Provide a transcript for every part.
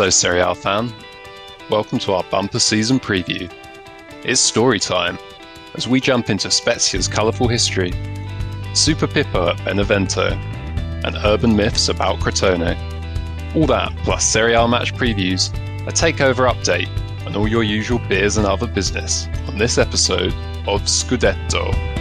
Hello, Serie A fan. Welcome to our bumper season preview. It's story time as we jump into Spezia's colourful history, Super Pippo at Benevento, and urban myths about Crotone. All that plus Serie A match previews, a takeover update, and all your usual beers and other business on this episode of Scudetto.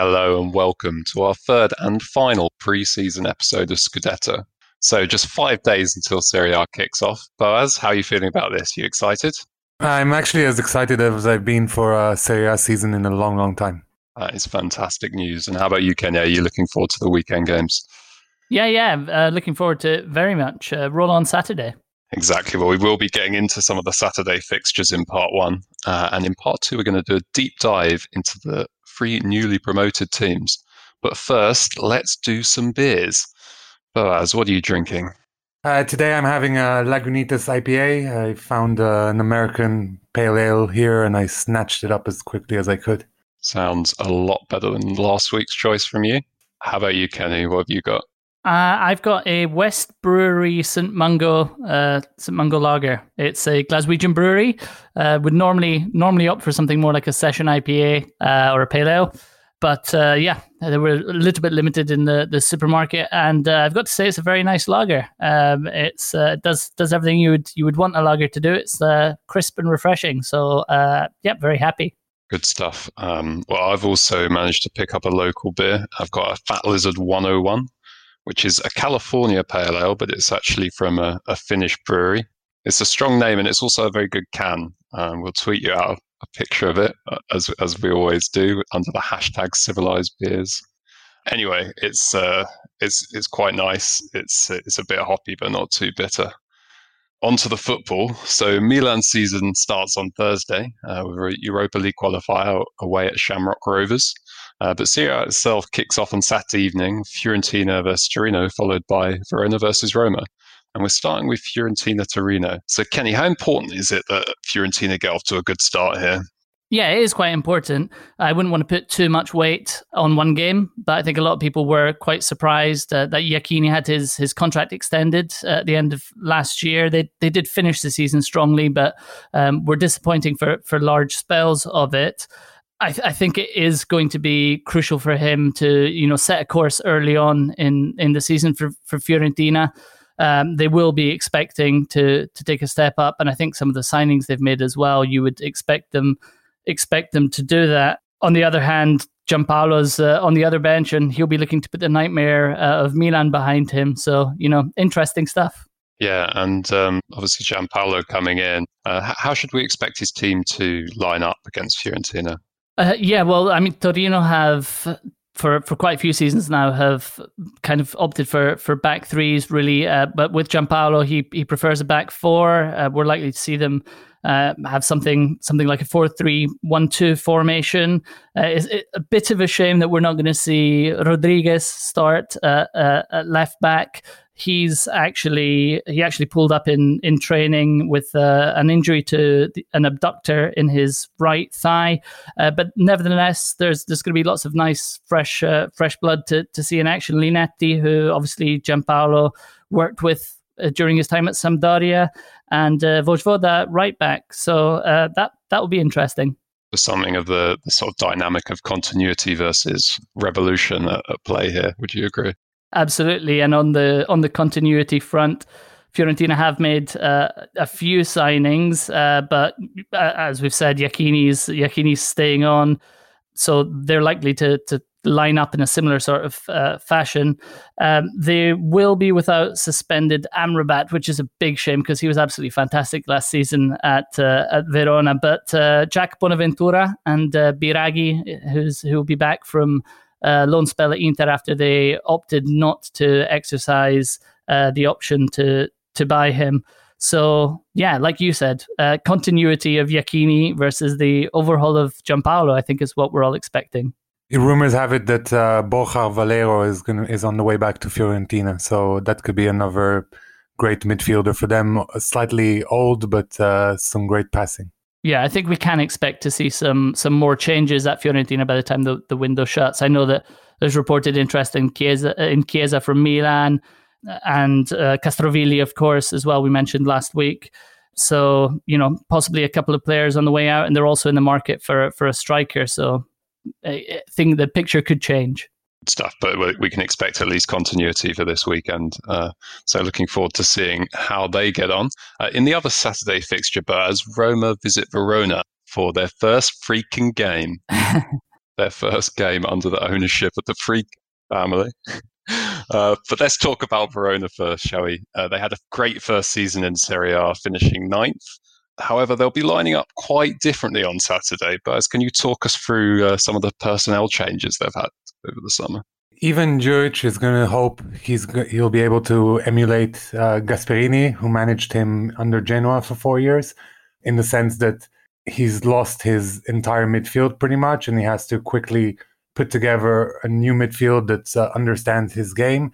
Hello and welcome to our third and final pre-season episode of Scudetto. So just five days until Serie A kicks off. Boaz, how are you feeling about this? You excited? I'm actually as excited as I've been for a Serie A season in a long, long time. That is fantastic news. And how about you, Kenny? Are you looking forward to the weekend games? Yeah, yeah. Uh, looking forward to it very much. Uh, roll on Saturday. Exactly. Well, we will be getting into some of the Saturday fixtures in part one. Uh, and in part two, we're going to do a deep dive into the three newly promoted teams. But first, let's do some beers. Boaz, what are you drinking? Uh, today I'm having a Lagunitas IPA. I found uh, an American pale ale here and I snatched it up as quickly as I could. Sounds a lot better than last week's choice from you. How about you, Kenny? What have you got? Uh, I've got a West Brewery St Mungo uh, St Mungo Lager. It's a Glaswegian brewery. Uh, would normally normally opt for something more like a session IPA uh, or a pale ale, but uh, yeah, they were a little bit limited in the, the supermarket. And uh, I've got to say, it's a very nice lager. Um, it's it does does everything you would you would want a lager to do. It's crisp and refreshing. So yeah, very happy. Good stuff. Um, well, I've also managed to pick up a local beer. I've got a Fat Lizard 101 which is a California pale ale, but it's actually from a, a Finnish brewery. It's a strong name and it's also a very good can. Um, we'll tweet you out a picture of it, uh, as, as we always do, under the hashtag civilized beers. Anyway, it's uh, it's it's quite nice. It's it's a bit hoppy, but not too bitter. On to the football. So Milan season starts on Thursday uh, with a Europa League qualifier away at Shamrock Rovers. Uh, but Serie A itself kicks off on Saturday evening, Fiorentina versus Torino, followed by Verona versus Roma. And we're starting with Fiorentina Torino. So, Kenny, how important is it that Fiorentina get off to a good start here? Yeah, it is quite important. I wouldn't want to put too much weight on one game, but I think a lot of people were quite surprised uh, that Iachini had his his contract extended at the end of last year. They they did finish the season strongly, but um, were disappointing for for large spells of it. I, th- I, think it is going to be crucial for him to, you know, set a course early on in, in the season for, for Fiorentina. Um, they will be expecting to to take a step up, and I think some of the signings they've made as well, you would expect them expect them to do that. On the other hand, Giampaolo's uh, on the other bench, and he'll be looking to put the nightmare uh, of Milan behind him. So you know, interesting stuff. Yeah, and um, obviously Giampaolo coming in. Uh, how should we expect his team to line up against Fiorentina? Uh, yeah, well, I mean, Torino have for for quite a few seasons now have kind of opted for for back threes, really. Uh, but with Giampaolo, he he prefers a back four. Uh, we're likely to see them uh, have something something like a four-three-one-two formation. Uh, it's a bit of a shame that we're not going to see Rodriguez start uh, uh, at left back he's actually he actually pulled up in in training with uh, an injury to the, an abductor in his right thigh. Uh, but nevertheless, there's there's going to be lots of nice fresh uh, fresh blood to to see in action. Linetty, who obviously Giampaolo worked with. Uh, during his time at Sampdoria and uh, Vojvoda right back, so uh, that that will be interesting something of the, the, sort of dynamic of continuity versus revolution at, at, play here. Would you agree? Absolutely, and on the on the continuity front, Fiorentina have made uh, a few signings, uh, but uh, as we've said, Iachini's Iachini's staying on, so they're likely to to line up in a similar sort of uh, fashion. Um, they will be without suspended Amrabat, which is a big shame because he was absolutely fantastic last season at uh, at Verona. But uh, Jack Bonaventura and Biraghi, who's who will be back from uh, loan spell at Inter after they opted not to exercise uh, the option to to buy him. So yeah, like you said, uh, continuity of Iachini versus the overhaul of Giampaolo, I think is what we're all expecting. Rumors have it that uh, Borja Valero is going is on the way back to Fiorentina, so that could be another great midfielder for them. Slightly old, but uh, some great passing. Yeah, I think we can expect to see some some more changes at Fiorentina by the time the, the window shuts. I know that there's reported interest in Chiesa in Chiesa from Milan and uh, Castrovilli, of course, as well. We mentioned last week. So you know, possibly a couple of players on the way out, and they're also in the market for for a striker. So I think the picture could change. Stuff, but we can expect at least continuity for this weekend. Uh, so looking forward to seeing how they get on. Uh, in the other Saturday fixture, but as Roma visit Verona for their first freaking game, their first game under the ownership of the Friedkin family. Uh, but let's talk about Verona first, shall we? Uh, they had a great first season in Serie A, finishing ninth. However, they'll be lining up quite differently on Saturday. But can you talk us through uh, some of the personnel changes they've had over the summer? Ivan Juric is going to hope he's he'll be able to emulate uh, Gasperini, who managed him under Genoa for four years, in the sense that he's lost his entire midfield pretty much, and he has to quickly put together a new midfield that uh, understands his game.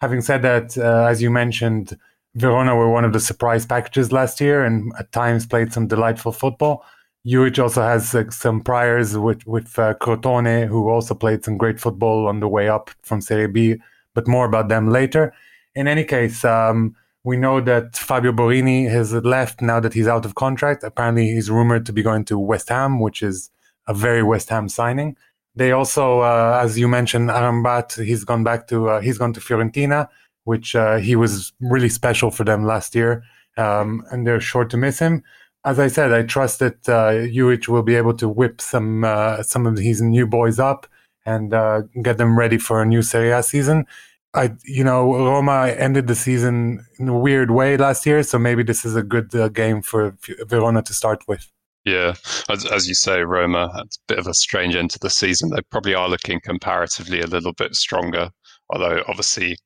Having said that, uh, as you mentioned, Verona were one of the surprise packages last year and at times played some delightful football. Juric also has uh, some priors with, with uh, Crotone, who also played some great football on the way up from Serie B, but more about them later. In any case, um, we know that Fabio Borini has left now that he's out of contract. Apparently, he's rumored to be going to West Ham, which is a very West Ham signing. They also, uh, as you mentioned, Amrabat, he's gone back to, uh, he's gone to Fiorentina which uh, he was really special for them last year, um, and they're sure to miss him. As I said, I trust that uh, will be able to whip some uh, some of his new boys up and uh, get them ready for a new Serie A season. I, you know, Roma ended the season in a weird way last year, so maybe this is a good uh, game for Verona to start with. Yeah, as, as you say, Roma had a bit of a strange end to the season. They probably are looking comparatively a little bit stronger, although obviously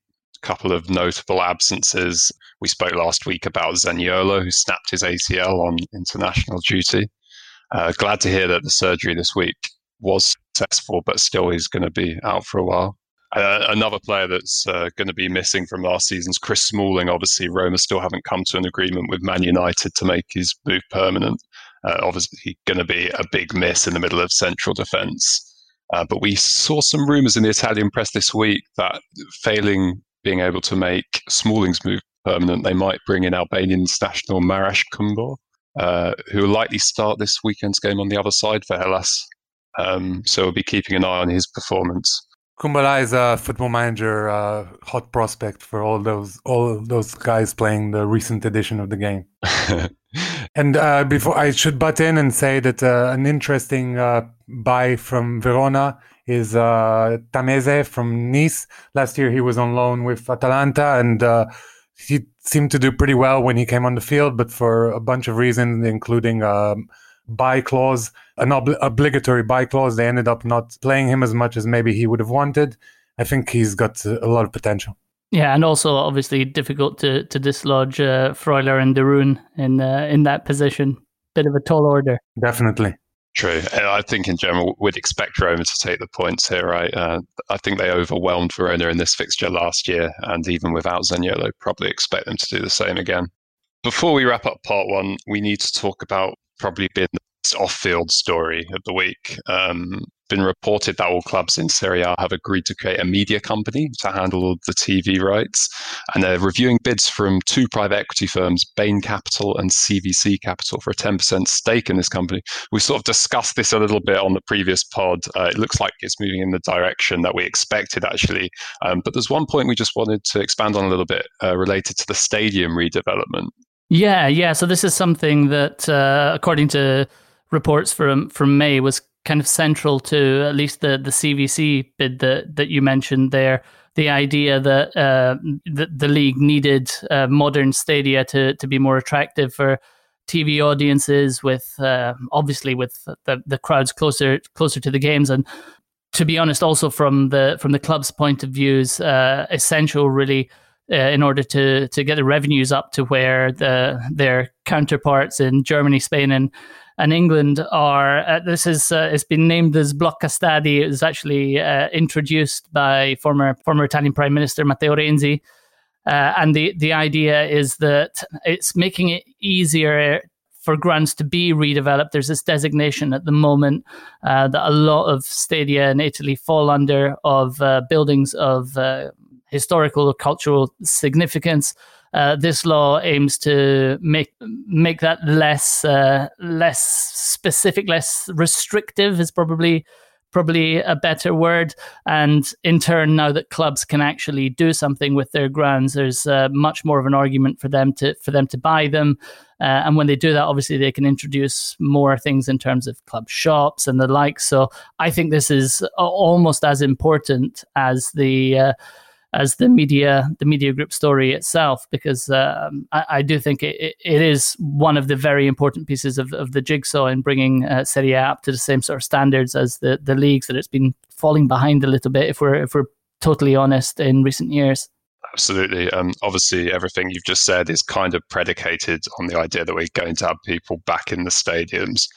couple of notable absences. We spoke last week about Zaniolo, who snapped his ACL on international duty. Uh, glad to hear that the surgery this week was successful, but still he's going to be out for a while. Uh, another player that's uh, going to be missing from last season's Chris Smalling. Obviously, Roma still haven't come to an agreement with Man United to make his move permanent. Uh, obviously, going to be a big miss in the middle of central defence. Uh, but we saw some rumours in the Italian press this week that failing being able to make Smalling's move permanent, they might bring in Albanian national Marash Kumbulla, uh, who will likely start this weekend's game on the other side for Hellas. Um, so we'll be keeping an eye on his performance. Kumbulla is a football manager, uh, hot prospect for all those all those guys playing the recent edition of the game. and uh, before I should butt in and say that uh, an interesting uh, buy from Verona is uh, Tameze from Nice. Last year he was on loan with Atalanta and uh, he seemed to do pretty well when he came on the field, but for a bunch of reasons, including um, buy clause, an ob- obligatory buy clause, they ended up not playing him as much as maybe he would have wanted. I think he's got a lot of potential. Yeah, and also obviously difficult to to dislodge uh, Freuler and De Roon in uh, in that position. Bit of a tall order. Definitely. True. I think in general we'd expect Roma to take the points here, right? Uh, I think they overwhelmed Verona in this fixture last year, and even without Zaniolo, probably expect them to do the same again. Before we wrap up part one, we need to talk about probably been the off-field story of the week. Um, been reported that all clubs in Serie A have agreed to create a media company to handle the TV rights. And they're reviewing bids from two private equity firms, Bain Capital and CVC Capital, for a 10% stake in this company. We sort of discussed this a little bit on the previous pod. Uh, it looks like it's moving in the direction that we expected, actually. Um, but there's one point we just wanted to expand on a little bit uh, related to the stadium redevelopment. Yeah, yeah. So this is something that, uh, according to reports from from May, was kind of central to at least the the CVC bid that that you mentioned there. The idea that uh, the, the league needed uh, modern stadia to to be more attractive for TV audiences, with uh, obviously with the, the crowds closer closer to the games, and to be honest, also from the from the club's point of view, is uh, essential really. Uh, in order to to get the revenues up to where the their counterparts in Germany, Spain, and and England are. Uh, this is uh, it's been named as Blocca Stadi. It was actually uh, introduced by former former Italian Prime Minister Matteo Renzi, uh, and the the idea is that it's making it easier for grants to be redeveloped. There's this designation at the moment uh, that a lot of stadia in Italy fall under of uh, buildings of historical or cultural significance. Uh, this law aims to make make that less uh, less specific, less restrictive is probably probably a better word. And in turn, now that clubs can actually do something with their grounds, there's uh, much more of an argument for them to for them to buy them. Uh, and when they do that, obviously they can introduce more things in terms of club shops and the like. So I think this is almost as important as the uh, as the media the media group story itself because um, I, I, do think it, it is one of the very important pieces of, of the jigsaw in bringing uh, Serie A up to the same sort of standards as the, the leagues that it's been falling behind a little bit if we're if we're totally honest in recent years. Absolutely. Um, obviously, everything you've just said is kind of predicated on the idea that we're going to have people back in the stadiums.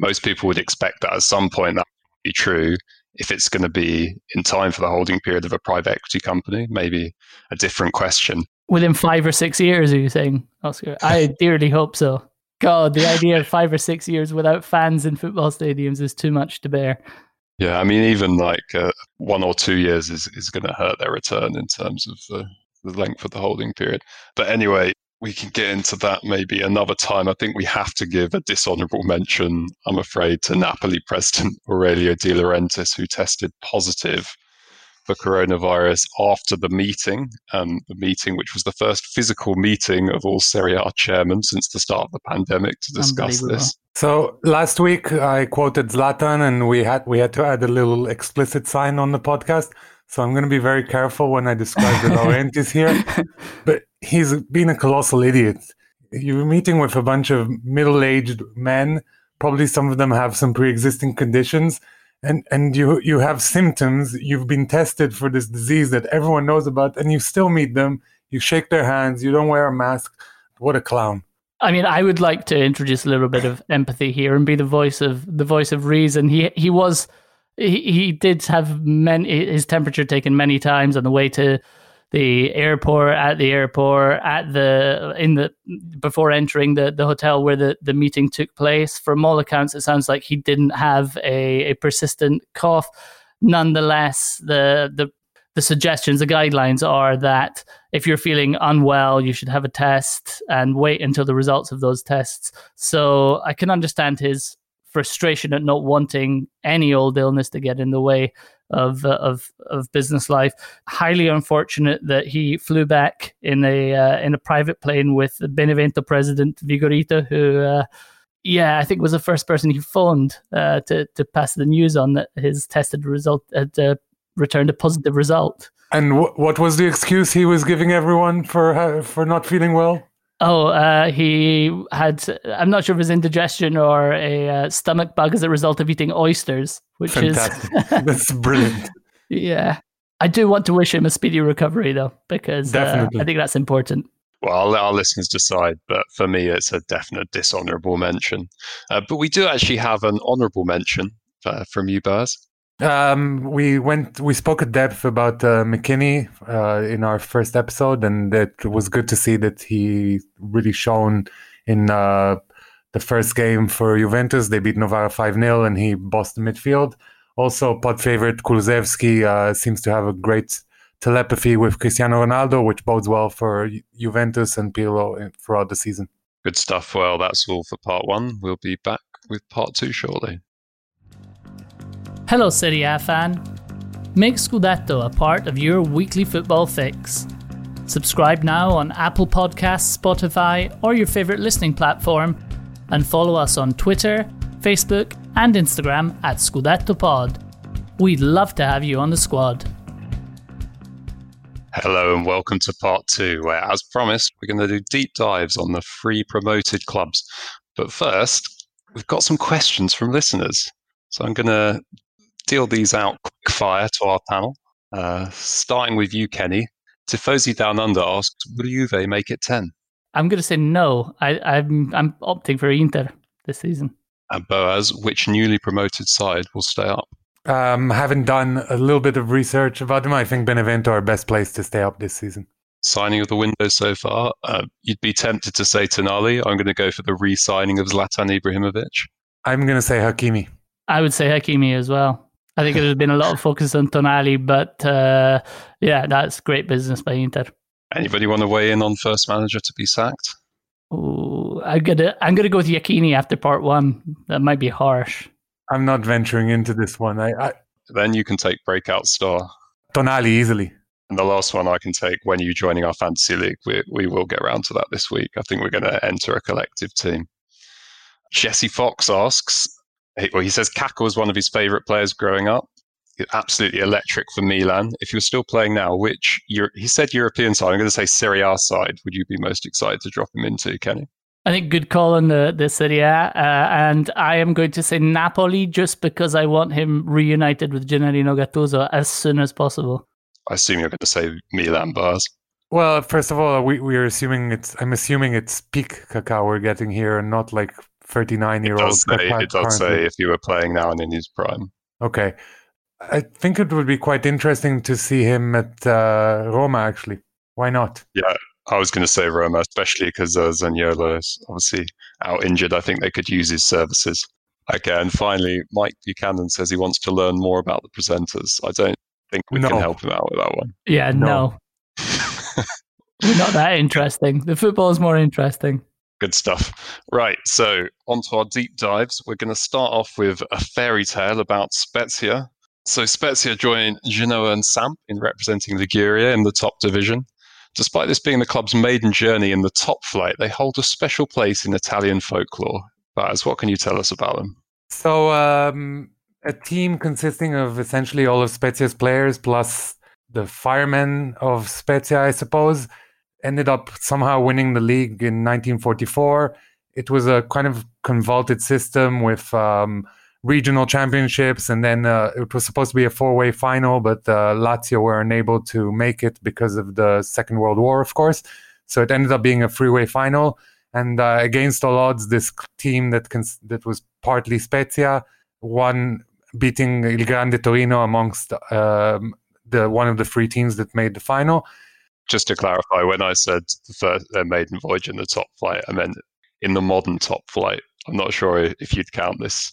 Most people would expect that at some point that would be true if it's going to be in time for the holding period of a private equity company, maybe a different question. Within five or six years, are you saying, Oscar? I dearly hope so. God, the idea of five or six years without fans in football stadiums is too much to bear. Yeah, I mean, even like uh, one or two years is, is going to hurt their return in terms of uh, the length of the holding period. But anyway, we can get into that maybe another time. I think we have to give a dishonourable mention, I'm afraid, to Napoli president Aurelio De Laurentiis, who tested positive for coronavirus after the meeting, um, the meeting which was the first physical meeting of all Serie A chairmen since the start of the pandemic to discuss this. So last week I quoted Zlatan, and we had we had to add a little explicit sign on the podcast. So I'm going to be very careful when I describe De Laurentiis here. But he's been a colossal idiot. You're meeting with a bunch of middle-aged men. Probably some of them have some pre-existing conditions, and and you you have symptoms. You've been tested for this disease that everyone knows about, and you still meet them. You shake their hands. You don't wear a mask. What a clown! I mean, I would like to introduce a little bit of empathy here and be the voice of the voice of reason. He he was he, did have many his temperature taken many times on the way to the airport at the airport at the in the before entering the the hotel where the the meeting took place. From all accounts it sounds like he didn't have a, a persistent cough. Nonetheless the the the suggestions the guidelines are that if you're feeling unwell you should have a test and wait until the results of those tests. So i can understand his frustration at not wanting any old illness to get in the way of uh, of of business life. Highly unfortunate that he flew back in a uh, in a private plane with the Benevento president Vigorito, who. Uh, yeah, I think was the first person he phoned uh, to to pass the news on that his tested result had uh, returned a positive result. And what was the excuse he was giving everyone for for not feeling well? Oh, uh, he had, I'm not sure if it was indigestion or a uh, stomach bug as a result of eating oysters, which Fantastic. is. That's brilliant. Yeah. I do want to wish him a speedy recovery, though, because uh, I think that's important. Well, I'll let our listeners decide, but for me, it's a definite dishonorable mention. Uh, but we do actually have an honorable mention uh, from you, Baz. Um, we went, we spoke at depth about uh, McKennie uh, in our first episode, and it was good to see that he really shone in uh, the first game for Juventus. They beat Novara 5 0, and he bossed the midfield. Also, pod favorite Kulusevski uh, seems to have a great telepathy with Cristiano Ronaldo, which bodes well for Juventus and Pirlo throughout the season. Good stuff. Well, that's all for part one. We'll be back with part two shortly. Hello, Serie A fan. Make Scudetto a part of your weekly football fix. Subscribe now on Apple Podcasts, Spotify, or your favourite listening platform, and follow us on Twitter, Facebook, and Instagram at Scudetto Pod. We'd love to have you on the squad. Hello and welcome to part two, where, as promised, we're going to do deep dives on the free promoted clubs. But first, we've got some questions from listeners. So I'm going to deal these out quick fire to our panel. Uh, starting with you, Kenny. Tifosi Down Under asks, will Juve make it 10? I'm going to say no. I, I'm, I'm opting for Inter this season. And Boaz, which newly promoted side will stay up? Um, having done a little bit of research about them, I think Benevento are best place to stay up this season. Signing of the window so far, uh, you'd be tempted to say Tonali. I'm going to go for the re-signing of Zlatan Ibrahimovic. I'm going to say Hakimi. I would say Hakimi as well. I think there's been a lot of focus on Tonali, but uh, yeah, that's great business by Inter. Anybody want to weigh in on first manager to be sacked? Ooh, I'm gonna I'm gonna go with Iachini after part one. That might be harsh. I'm not venturing into this one. I, I Then you can take breakout star. Tonali easily. And the last one I can take when you joining our fantasy league? We, we will get around to that this week. I think we're going to enter a collective team. Jesse Fox asks, well, he says Kaká was one of his favourite players growing up. Absolutely electric for Milan. If you're still playing now, which Euro- he said European side, I'm going to say Serie A side, would you be most excited to drop him into, Kenny? I think good call on the the Serie A, uh, and I am going to say Napoli just because I want him reunited with Gennarino Gattuso as soon as possible. I assume you're going to say Milan Baz. Well, first of all, we we are assuming it's. I'm assuming it's peak Kaká we're getting here, and not like 39 year It old. does say, it does say if you were playing now and in his prime. Okay, I think it would be quite interesting to see him at uh, Roma. Actually, why not? Yeah, I was going to say Roma, especially because uh, Zaniolo is obviously out injured. I think they could use his services. Okay, and finally, Mike Buchanan says he wants to learn more about the presenters. I don't think we No. can help him out with that one. Yeah, no, No. we're not that interesting. The football is more interesting. Good stuff. Right, so on to our deep dives. We're going to start off with a fairy tale about Spezia. So Spezia joined Genoa and Samp in representing Liguria in the top division. Despite this being the club's maiden journey in the top flight, they hold a special place in Italian folklore. Baz, what can you tell us about them? So, um, a team consisting of essentially all of Spezia's players plus the firemen of Spezia, I suppose, ended up somehow winning the league in 1944. It was a kind of convoluted system with um, regional championships, and then uh, it was supposed to be a four-way final, but uh, Lazio were unable to make it because of the Second World War, of course. So it ended up being a three-way final, and uh, against all odds, this team that cons- that was partly Spezia won, beating Il Grande Torino amongst um, the one of the three teams that made the final. Just to clarify, when I said the first, their maiden voyage in the top flight, I meant in the modern top flight. I'm not sure if you'd count this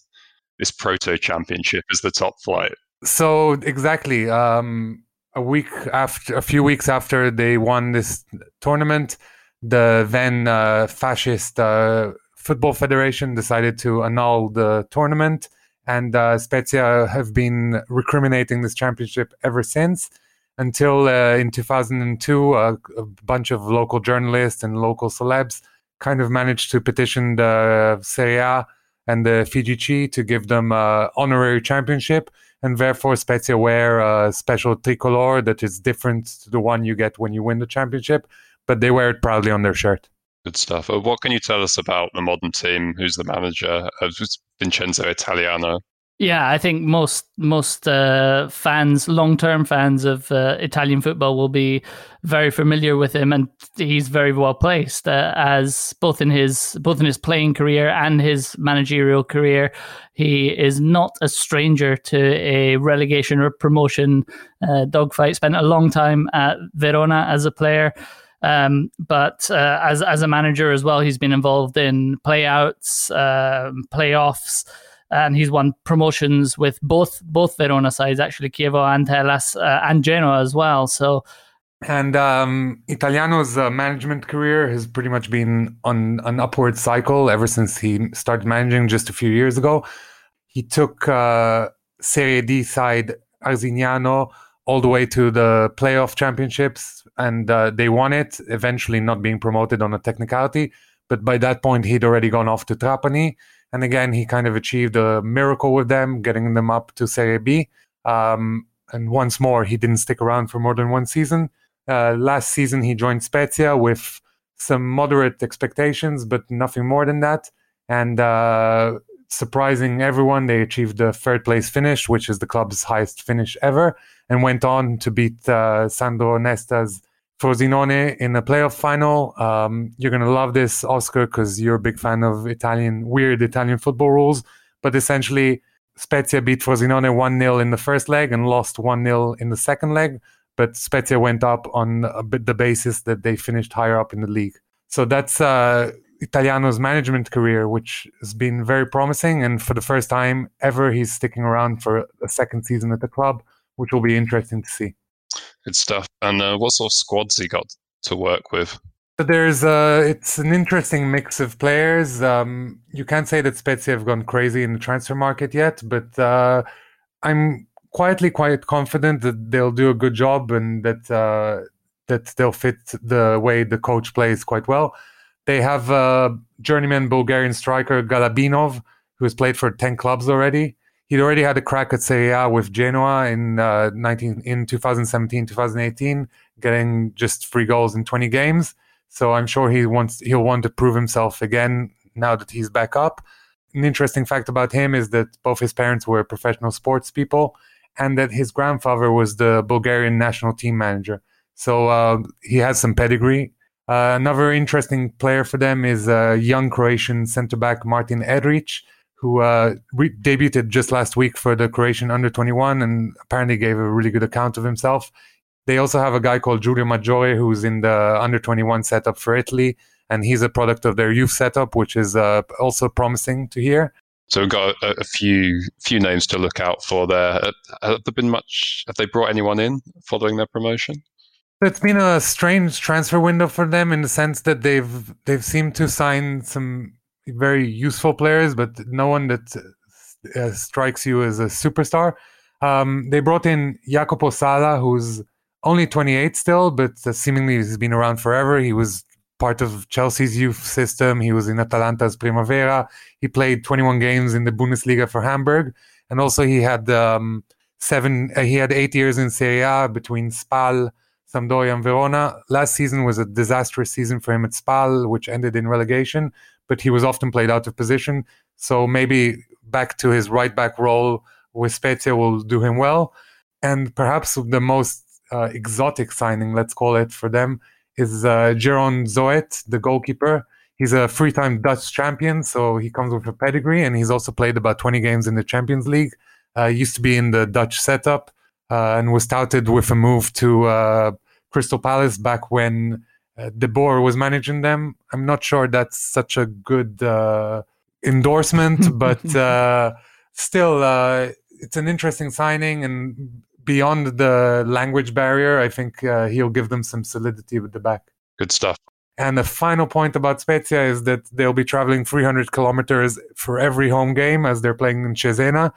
this proto championship as the top flight. So exactly, um, a week after, a few weeks after they won this tournament, the then uh, fascist uh, football federation decided to annul the tournament, and uh, Spezia have been recriminating this championship ever since. Until uh, in 2002, uh, a bunch of local journalists and local celebs kind of managed to petition the Serie A and the FIGC to give them an honorary championship, and therefore Spezia wear a special tricolor that is different to the one you get when you win the championship, but they wear it proudly on their shirt. Good stuff. Uh, What can you tell us about the modern team? Who's the manager? Uh, it's Vincenzo Italiano. Yeah, I think most most uh, fans, long term fans of uh, Italian football, will be very familiar with him, and he's very well placed uh, as both in his both in his playing career and his managerial career. He is not a stranger to a relegation or promotion uh, dogfight. Spent a long time at Verona as a player. Um, but uh, as as a manager as well, he's been involved in playouts, um, playoffs, and he's won promotions with both both Verona sides, actually Chievo and Hellas uh, and Genoa as well. So And um, Italiano's uh, management career has pretty much been on an upward cycle ever since he started managing just a few years ago. He took uh, Serie D side Arzignano all the way to the playoff championships, and uh, they won it, eventually not being promoted on a technicality. But by that point, he'd already gone off to Trapani, And again, he kind of achieved a miracle with them, getting them up to Serie B. Um, and once more, he didn't stick around for more than one season. Uh, last season, he joined Spezia with some moderate expectations, but nothing more than that. And uh, surprising everyone, they achieved the third place finish, which is the club's highest finish ever, and went on to beat uh, Sandro Nesta's Frosinone in a playoff final. Um, you're going to love this, Oscar, because you're a big fan of Italian, weird Italian football rules. But essentially, Spezia beat Frosinone 1 0 in the first leg and lost 1 0 in the second leg. But Spezia went up on the basis that they finished higher up in the league. So that's uh, Italiano's management career, which has been very promising. And for the first time ever, he's sticking around for a second season at the club, which will be interesting to see. Good stuff. And uh, what sort of squads he got to work with? So there's uh, it's an interesting mix of players. Um, you can't say that Spezia have gone crazy in the transfer market yet, but uh, I'm quietly quite confident that they'll do a good job and that uh, that they'll fit the way the coach plays quite well. They have a journeyman Bulgarian striker Galabinov, who has played for ten clubs already. He'd already had a crack at Serie A with Genoa in uh, 19 in 2017 2018, getting just three goals in 20 games. So I'm sure he wants he'll want to prove himself again now that he's back up. An interesting fact about him is that both his parents were professional sports people, and that his grandfather was the Bulgarian national team manager. So uh, he has some pedigree. Uh, another interesting player for them is uh, young Croatian centre back Martin Erlić, who uh, re- debuted just last week for the Croatian under 21 and apparently gave a really good account of himself. They also have a guy called Giulio Maggiore who's in the under 21 setup for Italy, and he's a product of their youth setup, which is uh, also promising to hear. So we've got a, a, few few names to look out for there. Uh, have there been much? Have they brought anyone in following their promotion? It's been a strange transfer window for them in the sense that they've they've seemed to sign some very useful players, but no one that uh, strikes you as a superstar. Um, they brought in Jacopo Sala, who's only 28 still, but seemingly he's been around forever. He was part of Chelsea's youth system. He was in Atalanta's Primavera. He played 21 games in the Bundesliga for Hamburg, and also he had um, seven. Uh, he had eight years in Serie A between Spal, Sampdoria, and Verona. Last season was a disastrous season for him at Spal, which ended in relegation. But he was often played out of position, so maybe back to his right back role with Spezia will do him well. And perhaps the most uh, exotic signing, let's call it, for them is uh, Jeroen Zoet, the goalkeeper. He's a three-time Dutch champion, so he comes with a pedigree, and he's also played about 20 games in the Champions League. Uh, used to be in the Dutch setup uh, and was touted with a move to uh, Crystal Palace back when uh, De Boer was managing them. I'm not sure that's such a good uh, endorsement, but uh, still, uh, it's an interesting signing. And beyond the language barrier, I think uh, he'll give them some solidity with the back. Good stuff. And the final point about Spezia is that they'll be traveling 300 kilometers for every home game as they're playing in Cesena.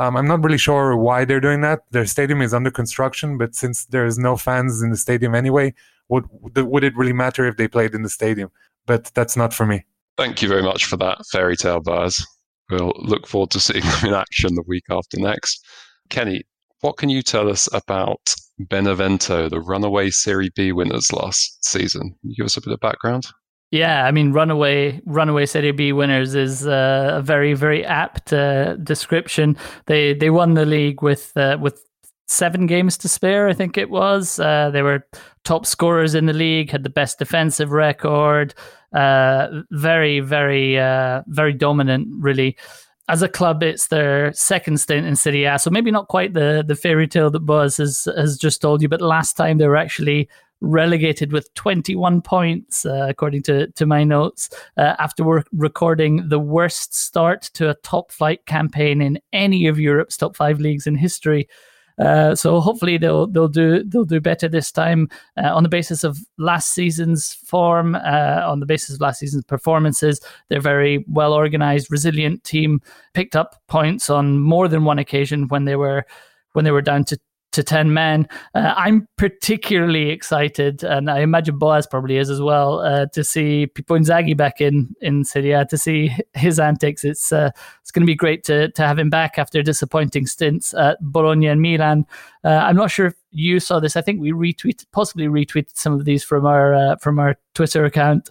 Um, I'm not really sure why they're doing that. Their stadium is under construction, but since there's no fans in the stadium anyway, would would it really matter if they played in the stadium? But that's not for me. Thank you very much for that fairy tale Baz. We'll look forward to seeing them in action the week after next. Kenny, what can you tell us about Benevento, the runaway Serie B winners last season? Can you give us a bit of background? Yeah, I mean, runaway runaway Serie B winners is uh, a very very apt uh, description. They they won the league with uh, with seven games to spare, I think it was. Uh, they were top scorers in the league, had the best defensive record, uh, very, very, uh, very dominant, really. As a club, it's their second stint in Serie A, so maybe not quite the the fairy tale that Buzz has has just told you. But last time they were actually relegated with 21 points, uh, according to, to my notes, uh, after recording the worst start to a top flight campaign in any of Europe's top five leagues in history. Uh, so hopefully they'll they'll do they'll do better this time uh, on the basis of last season's form, uh, on the basis of last season's performances. They're very well organized, resilient team. Picked up points on more than one occasion when they were when they were down to to 10 men. Uh, I'm particularly excited, and I imagine Boaz probably is as well, uh, to see Pippo Inzaghi back in, in Serie A, to see his antics. It's uh, it's going to be great to, to have him back after disappointing stints at Bologna and Milan. Uh, I'm not sure if you saw this. I think we retweeted, possibly retweeted some of these from our uh, from our Twitter account.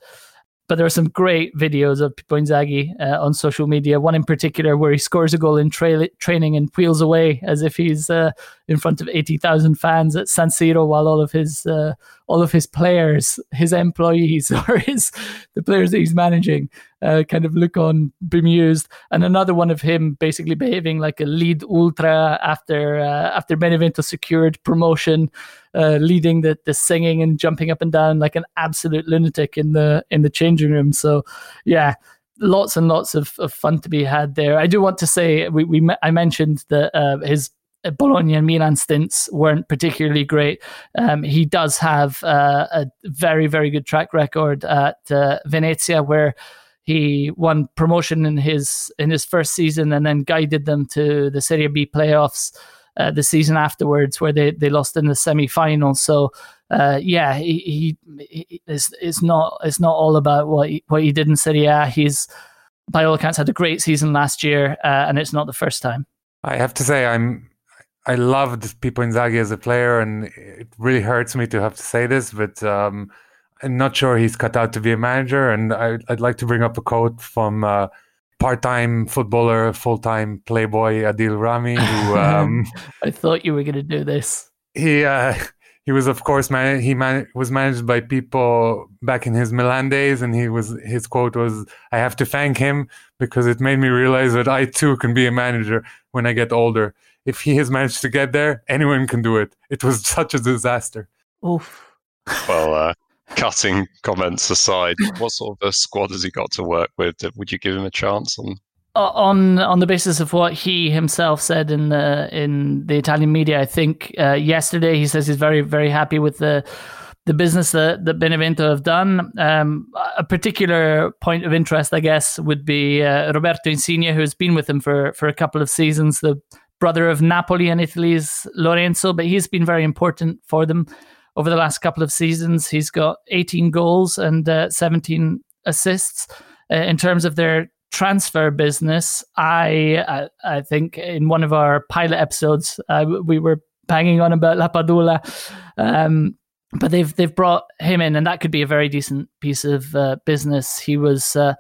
But there are some great videos of Pippo uh, on social media. One in particular where he scores a goal in tra- training and wheels away as if he's uh, in front of eighty thousand fans at San Siro, while all of his uh, all of his players, his employees, or his the players that he's managing, uh, kind of look on bemused. And another one of him basically behaving like a lead ultra after uh, after Benevento secured promotion uh, leading the the singing and jumping up and down like an absolute lunatic in the in the changing room. So, yeah, lots and lots of, of fun to be had there. I do want to say we, we I mentioned that uh, his Bologna and Milan stints weren't particularly great. Um, he does have uh, a very very good track record at uh, Venezia where he won promotion in his in his first season and then guided them to the Serie B playoffs uh, the season afterwards, where they, they lost in the semi final. So, uh, yeah, he, he, he it's, it's not it's not all about what he, what he did in Serie A. He's by all accounts had a great season last year, uh, and it's not the first time. I have to say, I'm I loved Pippo Inzaghi as a player, and it really hurts me to have to say this, but um, I'm not sure he's cut out to be a manager. And I, would like to bring up a quote from uh, part-time footballer, full-time playboy Adil Rami. Who um, I thought you were going to do this. He uh, he was of course man- he man- was managed by Pippo back in his Milan days, and he was his quote was, "I have to thank him because it made me realize that I too can be a manager when I get older. If he has managed to get there, anyone can do it. It was such a disaster." Oof. Well, uh, cutting comments aside, what sort of a squad has he got to work with? Would you give him a chance on? On on the basis of what he himself said in the in the Italian media, I think uh, yesterday he says he's very very happy with the the business that, that Benevento have done. Um, a particular point of interest, I guess, would be uh, Roberto Insigne, who has been with him for for a couple of seasons, the brother of Napoli and Italy's Lorenzo, but he's been very important for them over the last couple of seasons. He's got 18 goals and uh, 17 assists. Uh, in terms of their transfer business, I, I, I think in one of our pilot episodes uh, we were banging on about Lapadula, um, but they've they've brought him in, and that could be a very decent piece of uh, business. He was uh,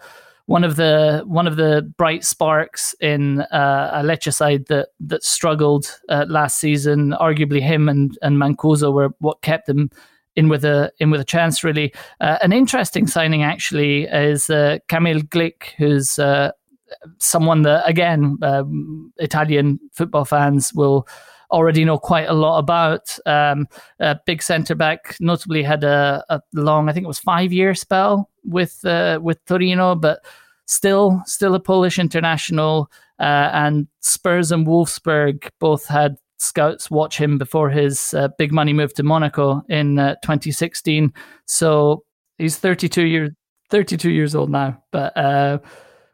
one of the one of the bright sparks in uh, a Lecce side that that struggled uh, last season. Arguably, him and and Mancuso were what kept them in with a in with a chance. Really, uh, an interesting signing actually is uh, Kamil Glik, who's uh, someone that again um, Italian football fans will already know quite a lot about. Um, a big centre back, notably had a, a, long, I think it was five year spell with uh, with Torino, but still still a Polish international. Uh, and Spurs and Wolfsburg both had scouts watch him before his uh, big money move to Monaco in uh, 2016. So he's 32 years 32 years old now, but uh,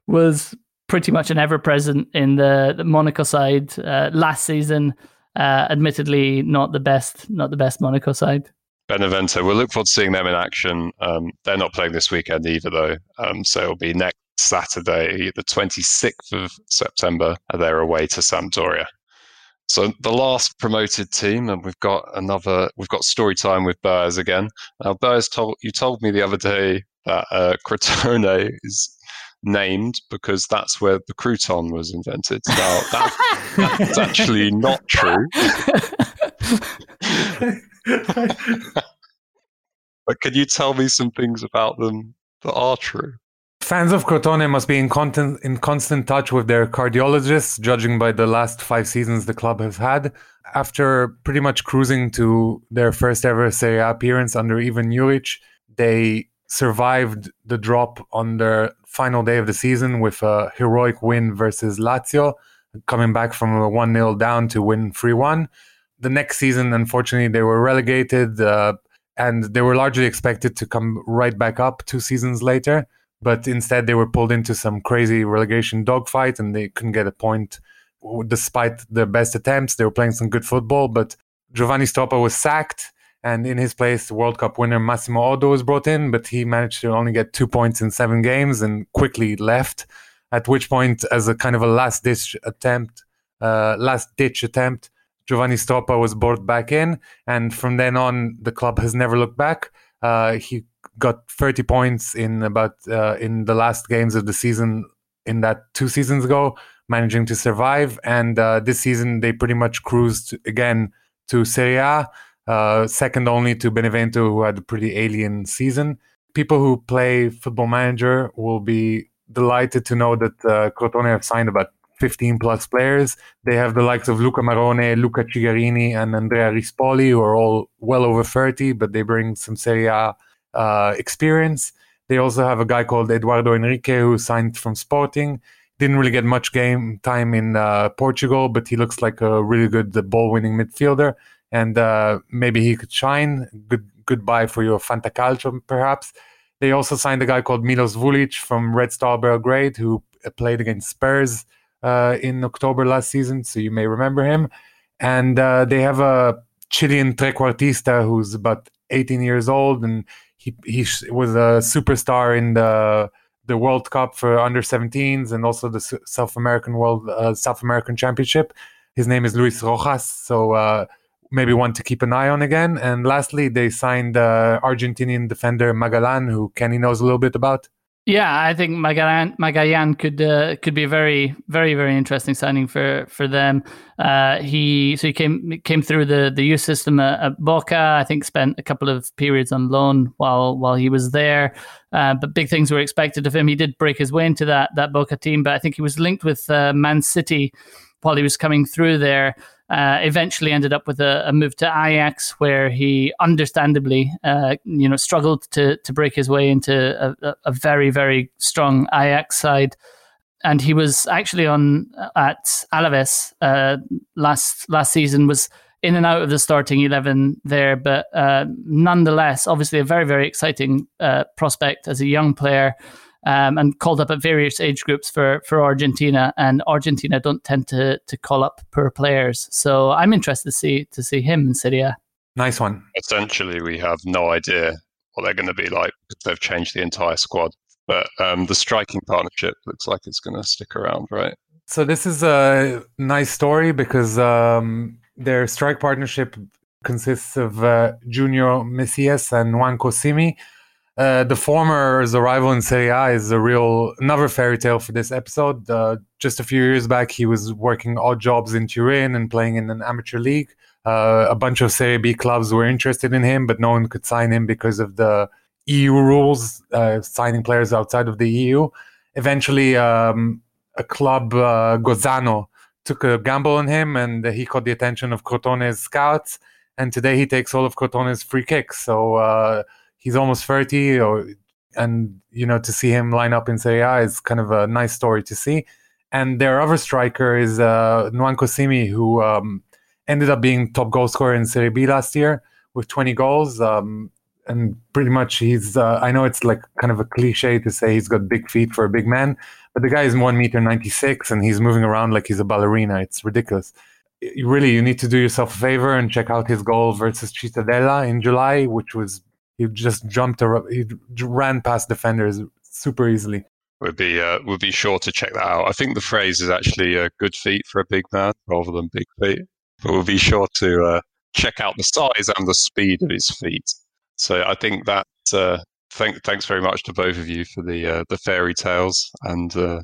was pretty much an ever present in the, the Monaco side uh, last season. Admittedly, not the best, not the best Monaco side. Benevento. We'll look forward to seeing them in action. Um, they're not playing this weekend either, though. Um, so it'll be next Saturday, the 26th of September. They're away to Sampdoria. So the last promoted team, and we've got another. We've got story time with Boaz again. Now, Boaz told you told me the other day that uh, Crotone is named because that's where the crouton was invented. Now that, that's actually not true. but can you tell me some things about them that are true? Fans of Crotone must be in, content, in constant touch with their cardiologists, judging by the last five seasons the club has had. After pretty much cruising to their first ever Serie A appearance under Ivan Juric, they survived the drop on their final day of the season with a heroic win versus Lazio, coming back from a 1 0 down to win 3 1 the next season, unfortunately, they were relegated, uh, and they were largely expected to come right back up two seasons later. But instead, they were pulled into some crazy relegation dogfight, and they couldn't get a point despite their best attempts. They were playing some good football, but Giovanni Stroppa was sacked, and in his place, World Cup winner Massimo Oddo was brought in, but he managed to only get two points in seven games and quickly left. At which point, as a kind of a last ditch attempt, uh, last ditch attempt, Giovanni Stroppa was brought back in, and from then on, the club has never looked back. Uh, he got 30 points in about uh, in the last games of the season in that two seasons ago, managing to survive. And uh, this season, they pretty much cruised again to Serie A, uh, second only to Benevento, who had a pretty alien season. People who play Football Manager will be delighted to know that uh, Crotone have signed about 15 plus players. They have the likes of Luca Marrone, Luca Cigarini, and Andrea Rispoli, who are all well over 30, but they bring some Serie A uh, experience. They also have a guy called Eduardo Henrique who signed from Sporting. Didn't really get much game time in uh, Portugal, but he looks like a really good ball winning midfielder. And uh, maybe he could shine. Good goodbye for your Fantacalcio, perhaps. They also signed a guy called Milos Vulic from Red Star Belgrade, who played against Spurs uh, in October last season, so you may remember him. And uh, they have a Chilean trequartista who's about 18 years old, and he he was a superstar in the the World Cup for under 17s and also the South American World uh, South American Championship. His name is Luis Rojas, so uh, maybe one to keep an eye on again. And lastly, they signed uh, Argentinian defender Magallan, who Kenny knows a little bit about. Yeah, I think Magallan, Magallan could uh, could be a very very very interesting signing for for them. Uh, he so he came came through the the youth system at, at, Boca. I think spent a couple of periods on loan while while he was there. Uh, but big things were expected of him. He did break his way into that that Boca team, but I think he was linked with uh, Man City while he was coming through there. Uh, eventually ended up with a, a, move to Ajax, where he understandably, uh, you know, struggled to to break his way into a, a, very very strong Ajax side. And he was actually on uh, at Alaves uh, last last season. Was in and out of the starting eleven there, but uh, nonetheless, obviously a very very exciting uh, prospect as a young player um, and called up at various age groups for for Argentina. And Argentina don't tend to to call up poor players, so I'm interested to see to see him in Serie A. Nice one. Essentially, we have no idea what they're going to be like because they've changed the entire squad. But um, the striking partnership looks like it's going to stick around, right? So this is a nice story because um, their strike partnership consists of uh, Junior Messias and Juan Simi. Uh, the former's arrival in Serie A is a real another fairy tale for this episode. Uh, just a few years back, he was working odd jobs in Turin and playing in an amateur league. Uh, a bunch of Serie B clubs were interested in him, but no one could sign him because of the EU rules, uh, signing players outside of the EU. Eventually, um, a club, uh, Gozzano, took a gamble on him, and he caught the attention of Crotone's scouts. And today, he takes all of Crotone's free kicks. So he's almost 30 or and you know to see him line up in Serie A is kind of a nice story to see. And their other striker is uh, Nwankwo Simy, who um, ended up being top goal scorer in Serie B last year with 20 goals. Um, and pretty much he's, uh, I know it's like kind of a cliche to say he's got big feet for a big man, but the guy is one meter 96 and he's moving around like he's a ballerina. It's ridiculous. Really, you need to do yourself a favor and check out his goal versus Cittadella in July, which was he just jumped around, he ran past defenders super easily. Would be uh, would be sure to check that out. I think the phrase is actually a good feet for a big man rather than big feet. But we'll be sure to uh, check out the size and the speed of his feet. So I think that uh, thank, thanks very much to both of you for the uh, the fairy tales and uh,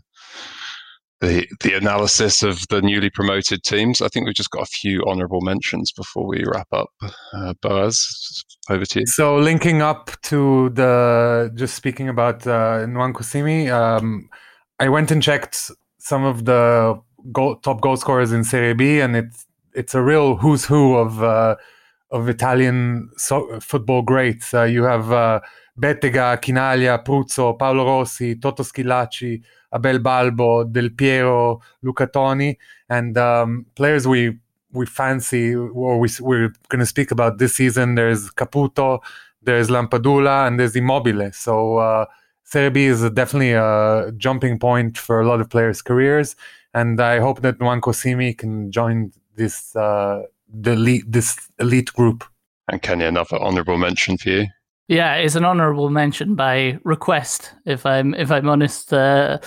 the the analysis of the newly promoted teams. I think we've just got a few honourable mentions before we wrap up. Uh, Boaz, over to you. So linking up to the just speaking about uh, Nwankwo Simy, um, I went and checked some of the goal, top goal scorers in Serie B, and it's it's a real who's who of uh, of Italian so- football greats. Uh, you have uh, Bettega, Chinaglia, Pruzzo, Paolo Rossi, Toto Schillaci. Abel Balbo, Del Piero, Luca Toni, and um, players we we fancy or we, we're going to speak about this season. There's Caputo, there's Lapadula, and there's Immobile. So uh, Serie B is definitely a jumping point for a lot of players' careers, and I hope that Nwankwo Simy can join this uh, the elite, this elite group. And Kenny, another honourable mention for you. Yeah, it's an honourable mention by request. If I'm if I'm honest, uh,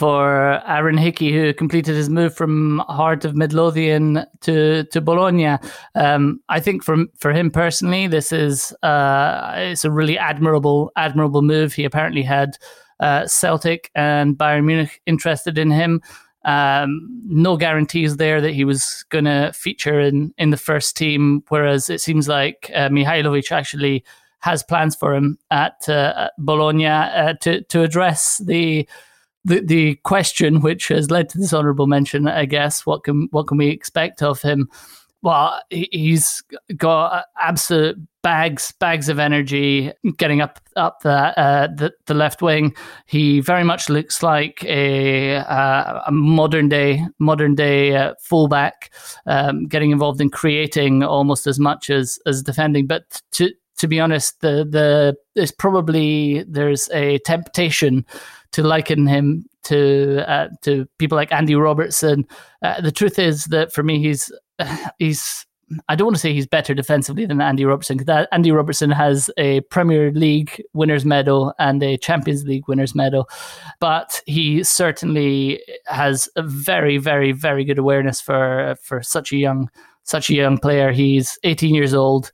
for Aaron Hickey, who completed his move from Heart of Midlothian to to Bologna. Um, I think for for him personally, this is uh, it's a really admirable admirable move. He apparently had uh, Celtic and Bayern Munich interested in him. Um, no guarantees there that he was going to feature in in the first team. Whereas it seems like uh, Mihajlović actually has plans for him at, uh, Bologna uh, to to address the the the question which has led to this honourable mention, I guess, what can what can we expect of him? Well, he's got absolute bags bags of energy getting up up the uh, the, the left wing. He very much looks like a, uh, a modern day modern day uh, fullback, um, getting involved in creating almost as much as as defending. But to to be honest, the the there's probably there's a temptation to liken him to uh, to people like Andy Robertson. Uh, the truth is that for me, he's he's I don't want to say he's better defensively than Andy Robertson because Andy Robertson has a Premier League winners medal and a Champions League winners medal, but he certainly has a very, very, very good awareness for for such a young such a young player. He's 18 years old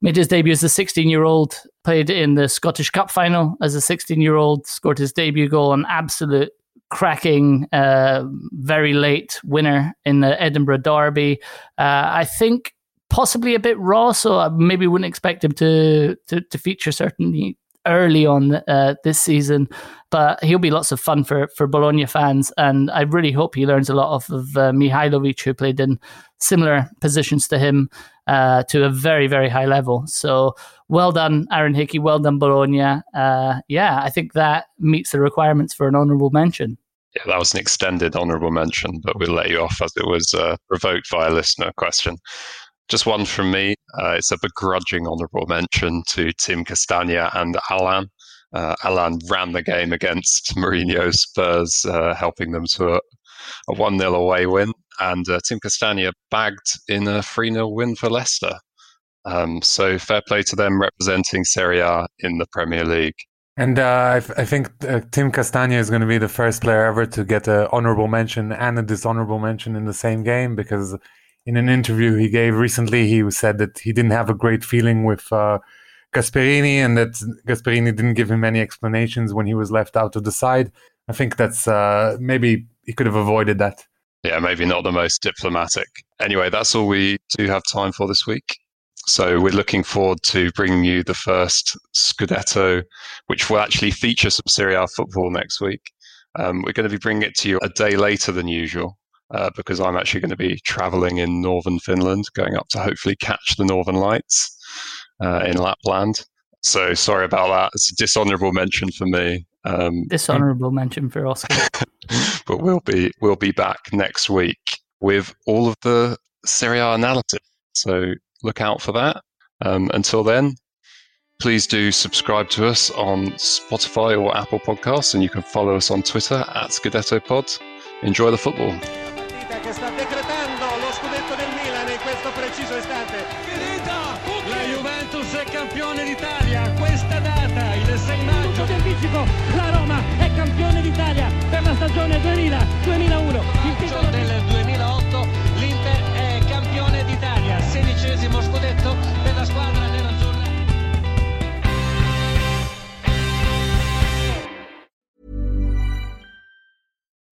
made his debut as a 16 year old, played in the Scottish Cup final as a 16 year old, scored his debut goal, an absolute cracking, uh, very late winner in the Edinburgh Derby. Uh, I think possibly a bit raw, so I maybe wouldn't expect him to to, to feature certainly early on uh, this season, but he'll be lots of fun for for Bologna fans, and I really hope he learns a lot off of uh, Mihajlović, who played in similar positions to him uh, to a very very high level. So well done, Aaron Hickey. Well done, Bologna. Uh, yeah, I think that meets the requirements for an honourable mention. Yeah, that was an extended honourable mention, but we'll let you off as it was uh, provoked by a listener question. Just one from me. Uh, it's a begrudging honourable mention to Tim Castagne and Allan. Uh, Allan ran the game against Mourinho's Spurs, uh, helping them to a, a 1 0 away win. And uh, Tim Castagne bagged in a 3 0 win for Leicester. Um, so fair play to them representing Serie A in the Premier League. And uh, I, think uh, Tim Castagne is going to be the first player ever to get an honorable mention and a dishonorable mention in the same game because in an interview he gave recently, he said that he didn't have a great feeling with uh, Gasperini and that Gasperini didn't give him any explanations when he was left out of the side. I think that's uh, maybe he could have avoided that. Yeah, maybe not the most diplomatic. Anyway, that's all we do have time for this week. So we're looking forward to bringing you the first Scudetto, which will actually feature some Serie A football next week. Um, we're going to be bringing it to you a day later than usual uh, because I'm actually going to be traveling in northern Finland, going up to hopefully catch the northern lights uh, in Lapland. So sorry about that. It's a dishonourable mention for me. Um, dishonourable mention for Oscar. but we'll be we'll be back next week with all of the Serie A analysis. So look out for that. Um, until then, please do subscribe to us on Spotify or Apple Podcasts, and you can follow us on Twitter at Scudetto Pod. Enjoy the football. Berg ist am Deckel.